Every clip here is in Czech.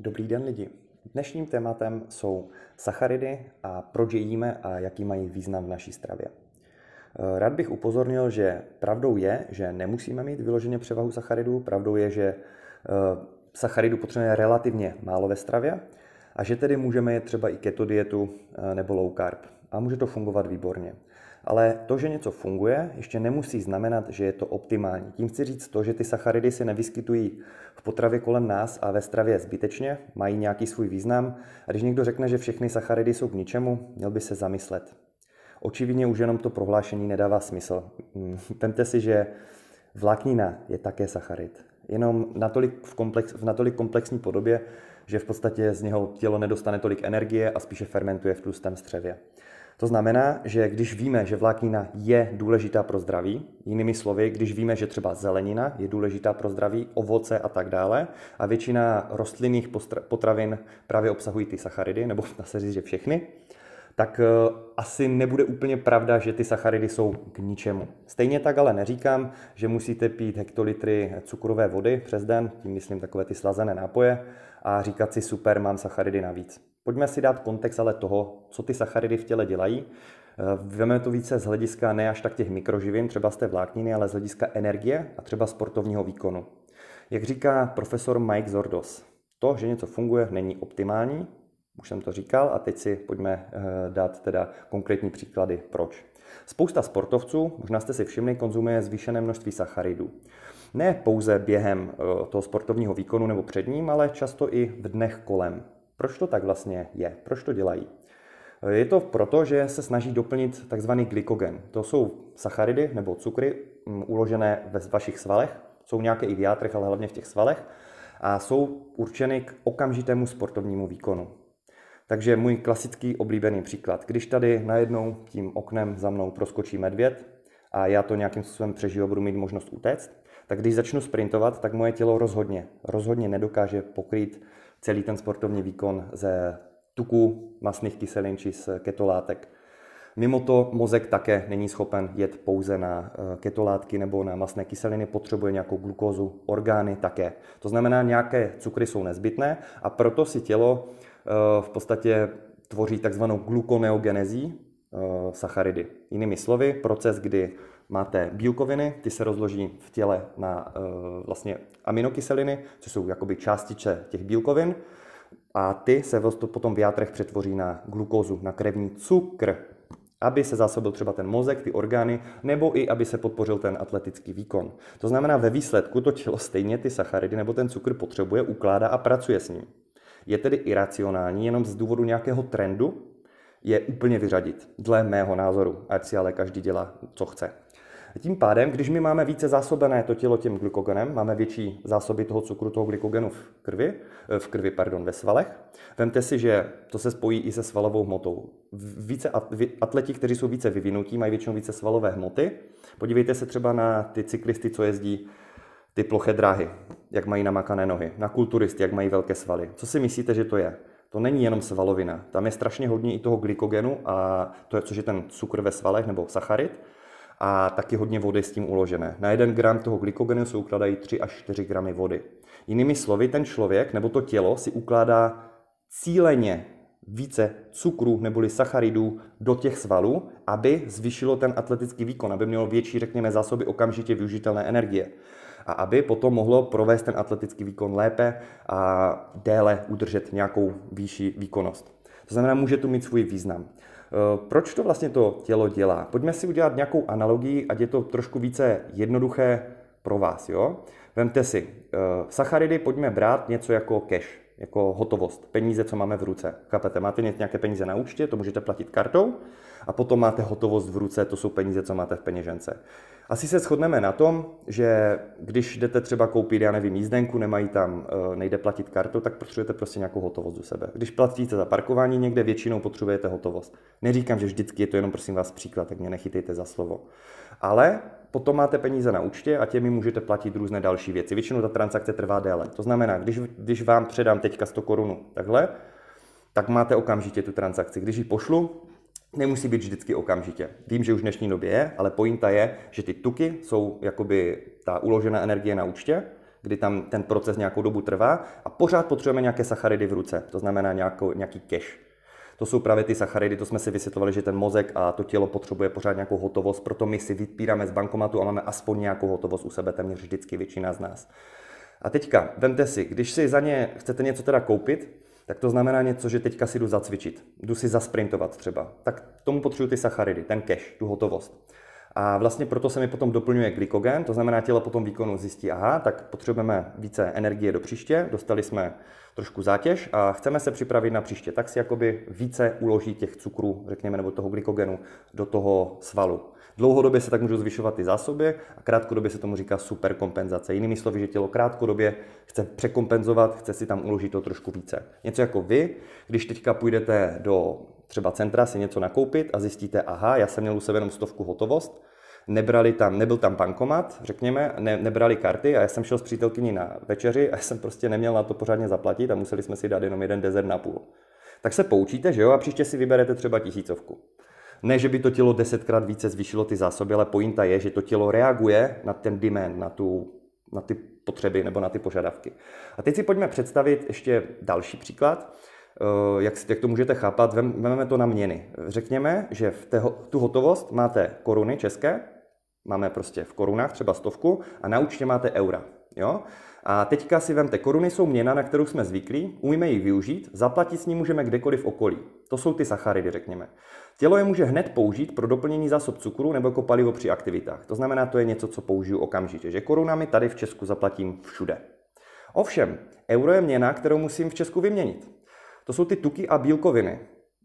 Dobrý den lidi. Dnešním tématem jsou sacharidy a proč je jíme a jaký mají význam v naší stravě. Eh, rád bych upozornil, že pravdou je, že nemusíme mít vyloženě převahu sacharidů, pravdou je, že eh, sacharidů potřebujeme relativně málo ve stravě a že tedy můžeme jet třeba i keto dietu eh, nebo low carb. A může to fungovat výborně. Ale to, že něco funguje, ještě nemusí znamenat, že je to optimální. Tím chci říct to, že ty sacharidy se nevyskytují v potravě kolem nás a ve stravě zbytečně, mají nějaký svůj význam. A když někdo řekne, že všechny sacharidy jsou k ničemu, měl by se zamyslet. Očividně už jenom to prohlášení nedává smysl. Vemte si, že vláknina je také sacharid. Jenom natolik v, komplex, v natolik komplexní podobě, že v podstatě z něho tělo nedostane tolik energie a spíše fermentuje v tlustém střevě. To znamená, že když víme, že vláknina je důležitá pro zdraví, jinými slovy, když víme, že třeba zelenina je důležitá pro zdraví, ovoce a tak dále, a většina rostlinných potravin právě obsahují ty sacharidy, nebo na se říct, že všechny, tak eh, asi nebude úplně pravda, že ty sacharidy jsou k ničemu. Stejně tak ale neříkám, že musíte pít hektolitry cukrové vody přes den, tím myslím takové ty slazené nápoje, a říkat si super, mám sacharidy navíc. Pojďme si dát kontext ale toho, co ty sacharidy v těle dělají. Eh, Veme to více z hlediska ne až tak těch mikroživin, třeba z té vlákniny, ale z hlediska energie a třeba sportovního výkonu. Jak říká profesor Mike Zordos, to, že něco funguje, není optimální, už jsem to říkal a teď si pojďme eh, dát teda konkrétní příklady, proč. Spousta sportovců, možná jste si všimli, konzumuje zvýšené množství sacharidů. Ne pouze během eh, toho sportovního výkonu nebo před ním, ale často i v dnech kolem. Proč to tak vlastně je? Proč to dělají? Je to proto, že se snaží doplnit takzvaný glykogen. To jsou sacharidy nebo cukry mm, uložené ve vašich svalech. Jsou nějaké i v játrech, ale hlavně v těch svalech. A jsou určeny k okamžitému sportovnímu výkonu. Takže můj klasický oblíbený příklad. Když tady najednou tím oknem za mnou proskočí medvěd a já to nějakým způsobem přežiju budu mít možnost utéct, tak když začnu sprintovat, tak moje tělo rozhodně, rozhodně nedokáže pokrýt celý ten sportovní výkon ze tuků, masných kyselin či z ketolátek. Mimo to mozek také není schopen jet pouze na eh, ketolátky nebo na masné kyseliny, potřebuje nějakou glukózu, orgány také. To znamená, nějaké cukry jsou nezbytné a proto si tělo eh, v podstatě tvoří takzvanou glukoneogenezí eh, sacharidy. Jinými slovy, proces, kdy máte bílkoviny, ty se rozloží v těle na uh, vlastně aminokyseliny, což jsou jakoby částiče těch bílkovin, a ty se potom v játrech přetvoří na glukózu, na krevní cukr, aby se zásobil třeba ten mozek, ty orgány, nebo i aby se podpořil ten atletický výkon. To znamená, ve výsledku to tělo stejně ty sacharidy nebo ten cukr potřebuje, ukládá a pracuje s ním. Je tedy iracionální jenom z důvodu nějakého trendu je úplně vyřadit, dle mého názoru, ať si ale každý dělá, co chce. Tím pádem, když my máme více zásobené to tělo tím glykogenem, máme větší zásoby toho cukru, toho glykogenu v krvi, eh, v krvi, pardon, ve svalech, vemte si, že to se spojí i se svalovou hmotou. Více atleti, kteří jsou více vyvinutí, mají většinou více svalové hmoty. Podívejte se třeba na ty cyklisty, co jezdí ty ploché dráhy, jak mají namakané nohy, na kulturisty, jak mají velké svaly. Co si myslíte, že to je? To není jenom svalovina. Tam je strašně hodně i toho glykogenu, a to je, což je ten cukr ve svalech nebo sacharid, a taky hodně vody s tím uložené. Na jeden gram toho glykogenu se ukládají 3 až 4 gramy vody. Jinými slovy, ten člověk nebo to tělo si ukládá cíleně více cukru neboli sacharidů do těch svalů, aby zvýšilo ten atletický výkon, aby mělo větší, řekněme, zásoby okamžitě využitelné energie. A aby potom mohlo provést ten atletický výkon lépe a déle udržet nějakou výšší výkonnost. To znamená, může to mít svůj význam. Eh, proč to vlastně to tělo dělá? Pojďme si udělat nějakou analogii, ať je to trošku více jednoduché pro vás. Jo? Vemte si, eh, sacharidy pojďme brát něco jako cash, jako hotovost, peníze, co máme v ruce. Chápete, máte nějaké peníze na účtě, to můžete platit kartou, a potom máte hotovost v ruce, to jsou peníze, co máte v peněžence. Asi se shodneme na tom, že když jdete třeba koupit, já nevím, jízdenku, nemají tam, eh, nejde platit kartou, tak potřebujete prostě nějakou hotovost u sebe. Když platíte za parkování někde, většinou potřebujete hotovost. Neříkám, že vždycky je to jenom, prosím vás, příklad, tak mě nechytejte za slovo. Ale potom máte peníze na účtě a těmi můžete platit různé další věci. Většinou ta transakce trvá déle. To znamená, když, když vám předám teďka 100 korun takhle, tak máte okamžitě tu transakci. Když ji pošlu, Nemusí být vždycky okamžitě. Vím, že už v dnešní době je, ale pointa je, že ty tuky jsou jakoby ta uložená energie na účtě, kdy tam ten proces nějakou dobu trvá a pořád potřebujeme nějaké sacharidy v ruce, to znamená nějakou, nějaký cash. To jsou právě ty sacharidy, to jsme si vysvětlovali, že ten mozek a to tělo potřebuje pořád nějakou hotovost, proto my si vypíráme z bankomatu a máme aspoň nějakou hotovost u sebe, téměř vždycky většina z nás. A teďka, vemte si, když si za ně chcete něco teda koupit, tak to znamená něco, že teďka si jdu zacvičit, jdu si zasprintovat třeba. Tak tomu potřebuji ty sacharidy, ten cash, tu hotovost. A vlastně proto se mi potom doplňuje glykogen, to znamená tělo potom výkonu zjistí, aha, tak potřebujeme více energie do příště, dostali jsme trošku zátěž a chceme se připravit na příště, tak si jakoby více uloží těch cukrů, řekněme, nebo toho glykogenu do toho svalu. Dlouhodobě se tak můžou zvyšovat ty zásoby a krátkodobě se tomu říká superkompenzace. Jinými slovy, že tělo krátkodobě chce překompenzovat, chce si tam uložit to trošku více. Něco jako vy, když teďka půjdete do třeba centra si něco nakoupit a zjistíte, aha, já jsem měl u sebe jenom stovku hotovost, nebrali tam, nebyl tam bankomat, řekněme, ne, nebrali karty a já jsem šel s přítelkyní na večeři a já jsem prostě neměl na to pořádně zaplatit a museli jsme si dát jenom jeden dezert na půl. Tak se poučíte, že jo, a příště si vyberete třeba tisícovku. Ne, že by to tělo desetkrát více zvýšilo ty zásoby, ale pointa je, že to tělo reaguje na ten demand, na, tu, na ty potřeby nebo na ty požadavky. A teď si pojďme představit ještě další příklad. Eh, jak, jak to můžete chápat, vezmeme to na měny. Řekněme, že v té, tu hotovost máte koruny české, máme prostě v korunách třeba stovku a na účtě máte eura. Jo? A teďka si vemte, koruny jsou měna, na kterou jsme zvyklí, umíme ji využít, zaplatit s ní můžeme kdekoliv v okolí. To jsou ty sacharidy, řekněme. Tělo je může hned použít pro doplnění zásob cukru nebo jako palivo při aktivitách. To znamená, to je něco, co použiju okamžitě, že korunami tady v Česku zaplatím všude. Ovšem, euro je měna, kterou musím v Česku vyměnit. To jsou ty tuky a bílkoviny.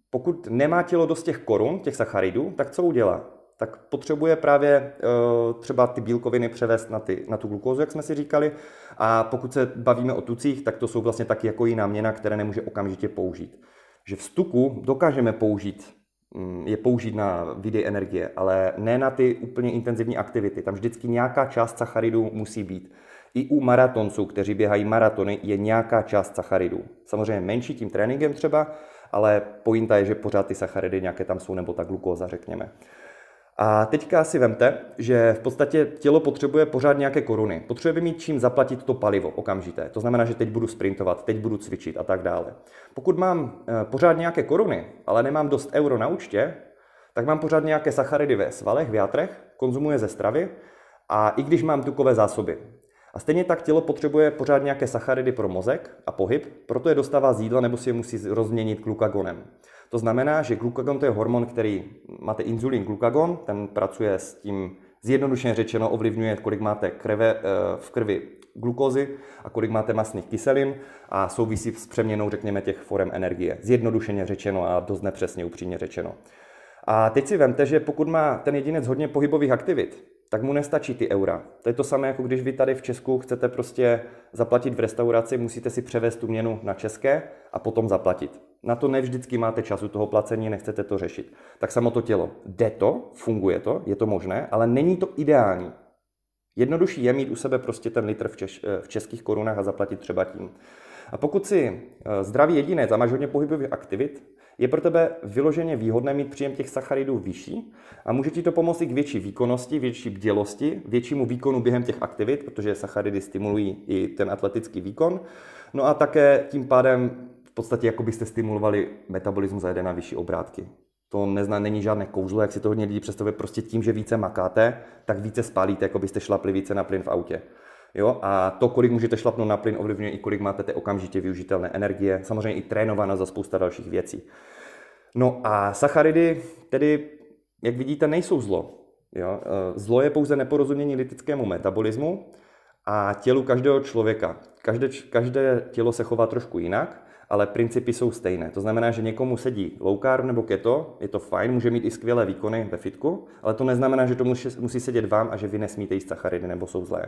Pokud nemá tělo dost těch korun, těch sacharidů, tak co udělá? Tak potřebuje právě uh, třeba ty bílkoviny převést na, ty, na tu glukózu, jak jsme si říkali. A pokud se bavíme o tucích, tak to jsou vlastně taky jako jiná měna, které nemůže okamžitě použít. Že v stuku dokážeme použít mm, je použít na výdej energie, ale ne na ty úplně intenzivní aktivity. Tam vždycky nějaká část sacharidů musí být. I u maratonců, kteří běhají maratony, je nějaká část sacharidů. Samozřejmě menší tím tréninkem třeba, ale pointa je, že pořád ty sacharidy nějaké tam jsou, nebo ta glukóza, řekněme. A teďka si vemte, že v podstatě tělo potřebuje pořád nějaké koruny. Potřebuje mít čím zaplatit to palivo okamžité. To znamená, že teď budu sprintovat, teď budu cvičit a tak dále. Pokud mám eh, pořád nějaké koruny, ale nemám dost euro na účtě, tak mám pořád nějaké sacharidy ve svalech, v játrech, konzumuje ze stravy a i když mám tukové zásoby. A stejně tak tělo potřebuje pořád nějaké sacharidy pro mozek a pohyb, proto je dostává z jídla nebo si je musí rozměnit glukagonem. To znamená, že glukagon to je hormon, který máte inzulin, glukagon, ten pracuje s tím, zjednodušeně řečeno, ovlivňuje, kolik máte krve, eh, v krvi glukózy a kolik máte masných kyselin a souvisí s přeměnou, řekněme, těch forem energie. Zjednodušeně řečeno a dost nepřesně, upřímně řečeno. A teď si vemte, že pokud má ten jedinec hodně pohybových aktivit, tak mu nestačí ty eura. To je to samé, jako když vy tady v Česku chcete prostě zaplatit v restauraci, musíte si převést tu měnu na české a potom zaplatit. Na to nevždycky máte času toho placení, nechcete to řešit. Tak samo to tělo. Jde to, funguje to, je to možné, ale není to ideální. Jednodušší je mít u sebe prostě ten litr v, češ, v českých korunách a zaplatit třeba tím. A pokud si eh, zdravý jedinec a máš hodně pohybových aktivit, je pro tebe vyloženě výhodné mít příjem těch sacharidů vyšší a může ti to pomoci k větší výkonnosti, větší bdělosti, většímu výkonu během těch aktivit, protože sacharidy stimulují i ten atletický výkon. No a také tím pádem v podstatě jako byste stimulovali metabolismus za jeden na vyšší obrátky. To nezná, není žádné kouzlo, jak si to hodně lidí představuje, prostě tím, že více makáte, tak více spálíte, jako byste šlapli více na plyn v autě. Jo? A to, kolik můžete šlapnout na plyn, ovlivňuje i kolik máte té okamžitě využitelné energie, samozřejmě i trénována za spousta dalších věcí. No a sacharidy tedy, jak vidíte, nejsou zlo. Jo? E, zlo je pouze neporozumění litickému metabolismu a tělu každého člověka. Každé, každé tělo se chová trošku jinak ale principy jsou stejné. To znamená, že někomu sedí low carb nebo keto, je to fajn, může mít i skvělé výkony ve fitku, ale to neznamená, že to musí, sedět vám a že vy nesmíte jíst sacharidy nebo jsou zlé.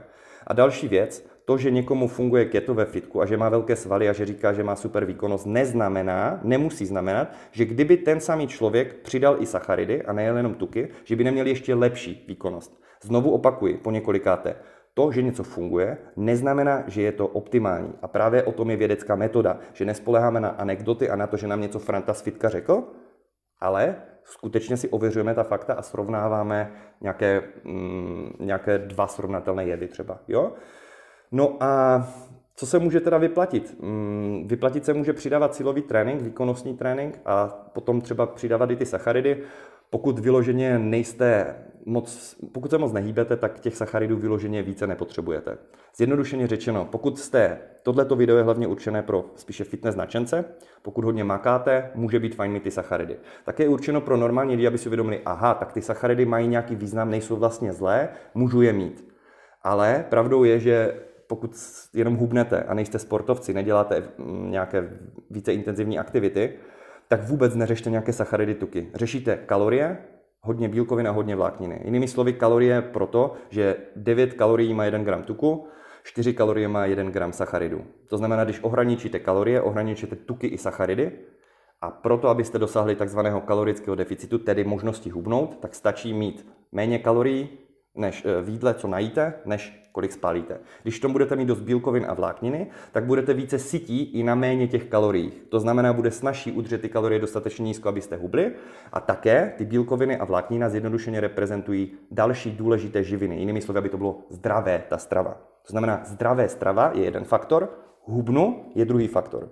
A další věc, to, že někomu funguje keto ve fitku a že má velké svaly a že říká, že má super výkonnost, neznamená, nemusí znamenat, že kdyby ten samý člověk přidal i sacharidy a nejel jenom tuky, že by neměl ještě lepší výkonnost. Znovu opakuji po několikáté. To, že něco funguje, neznamená, že je to optimální. A právě o tom je vědecká metoda, že nespoleháme na anekdoty a na to, že nám něco Franta Svitka řekl, ale skutečně si ověřujeme ta fakta a srovnáváme nějaké, mm, nějaké dva srovnatelné jedy třeba. Jo? No a co se může teda vyplatit? Mm, vyplatit se může přidávat silový trénink, výkonnostní trénink a potom třeba přidávat i ty sacharidy. Pokud vyloženě nejste moc, pokud se moc nehýbete, tak těch sacharidů vyloženě více nepotřebujete. Zjednodušeně řečeno, pokud jste, tohleto video je hlavně určené pro spíše fitness nadšence, pokud hodně makáte, může být fajn mít ty sacharidy. Také je určeno pro normální lidi, aby si uvědomili, aha, tak ty sacharidy mají nějaký význam, nejsou vlastně zlé, můžu je mít. Ale pravdou je, že pokud jenom hubnete a nejste sportovci, neděláte mm, nějaké více intenzivní aktivity, tak vůbec neřešte nějaké sacharidy tuky. Řešíte kalorie, hodně bílkovin a hodně vlákniny. Jinými slovy, kalorie proto, že 9 kalorií má 1 gram tuku, 4 kalorie má 1 gram sacharidů. To znamená, když ohraničíte kalorie, ohraničíte tuky i sacharidy, a proto, abyste dosáhli takzvaného kalorického deficitu, tedy možnosti hubnout, tak stačí mít méně kalorií než eh, v jídle, co najíte, než kolik spálíte. Když tom budete mít dost bílkovin a vlákniny, tak budete více sytí i na méně těch kalorií. To znamená, bude snažší udržet ty kalorie dostatečně nízko, abyste hubli. A také ty bílkoviny a vláknina zjednodušeně reprezentují další důležité živiny. Jinými slovy, aby to bylo zdravé, ta strava. To znamená, zdravé strava je jeden faktor, hubnu je druhý faktor.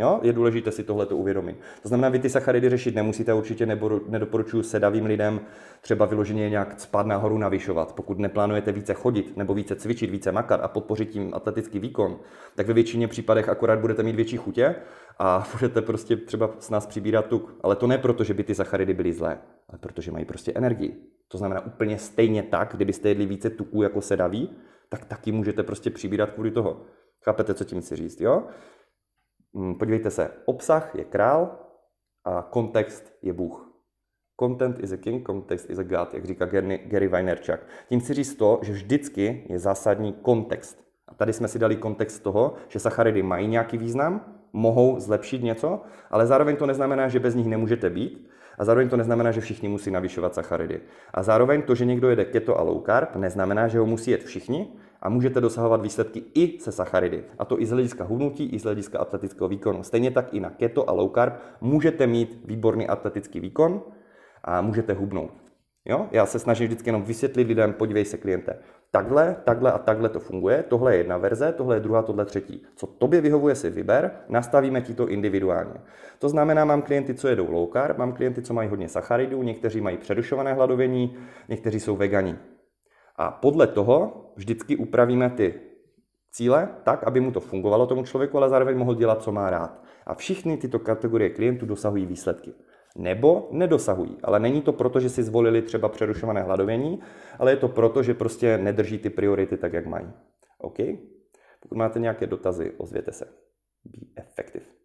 Jo? Je důležité si tohle uvědomit. To znamená, vy ty sacharidy řešit nemusíte, určitě nedoporučuji sedavým lidem třeba vyloženě nějak spát nahoru navyšovat. Pokud neplánujete více chodit nebo více cvičit, více makat a podpořit tím atletický výkon, tak ve většině případech akorát budete mít větší chutě a budete prostě třeba s nás přibírat tuk. Ale to ne proto, že by ty sacharidy byly zlé, ale protože mají prostě energii. To znamená úplně stejně tak, kdybyste jedli více tuků jako sedaví, tak taky můžete prostě přibírat kvůli toho. Chápete, co tím chci říct, jo? Mm, podívejte se, obsah je král a kontext je Bůh. Content is a king, context is a god, jak říká Gary Vaynerchuk. Tím chci říct to, že vždycky je zásadní kontext. A tady jsme si dali kontext toho, že sacharidy mají nějaký význam, mohou zlepšit něco, ale zároveň to neznamená, že bez nich nemůžete být. A zároveň to neznamená, že všichni musí navyšovat sacharidy. A zároveň to, že někdo jede keto a low carb, neznamená, že ho musí jet všichni, a můžete dosahovat výsledky i se sacharidy. A to i z hlediska hubnutí, i z hlediska atletického výkonu. Stejně tak i na keto a low carb můžete mít výborný atletický výkon a můžete hubnout. Jo? Já se snažím vždycky jenom vysvětlit lidem, podívej se kliente, takhle, takhle a takhle to funguje, tohle je jedna verze, tohle je druhá, tohle třetí. Co tobě vyhovuje, si vyber, nastavíme ti to individuálně. To znamená, mám klienty, co jedou low carb, mám klienty, co mají hodně sacharidů, někteří mají přerušované hladovění, někteří jsou vegani. A podle toho vždycky upravíme ty cíle tak, aby mu to fungovalo tomu člověku, ale zároveň mohl dělat, co má rád. A všichni tyto kategorie klientů dosahují výsledky. Nebo nedosahují. Ale není to proto, že si zvolili třeba přerušované hladovění, ale je to proto, že prostě nedrží ty priority tak, jak mají. OK? Pokud máte nějaké dotazy, ozvěte se. Be effective.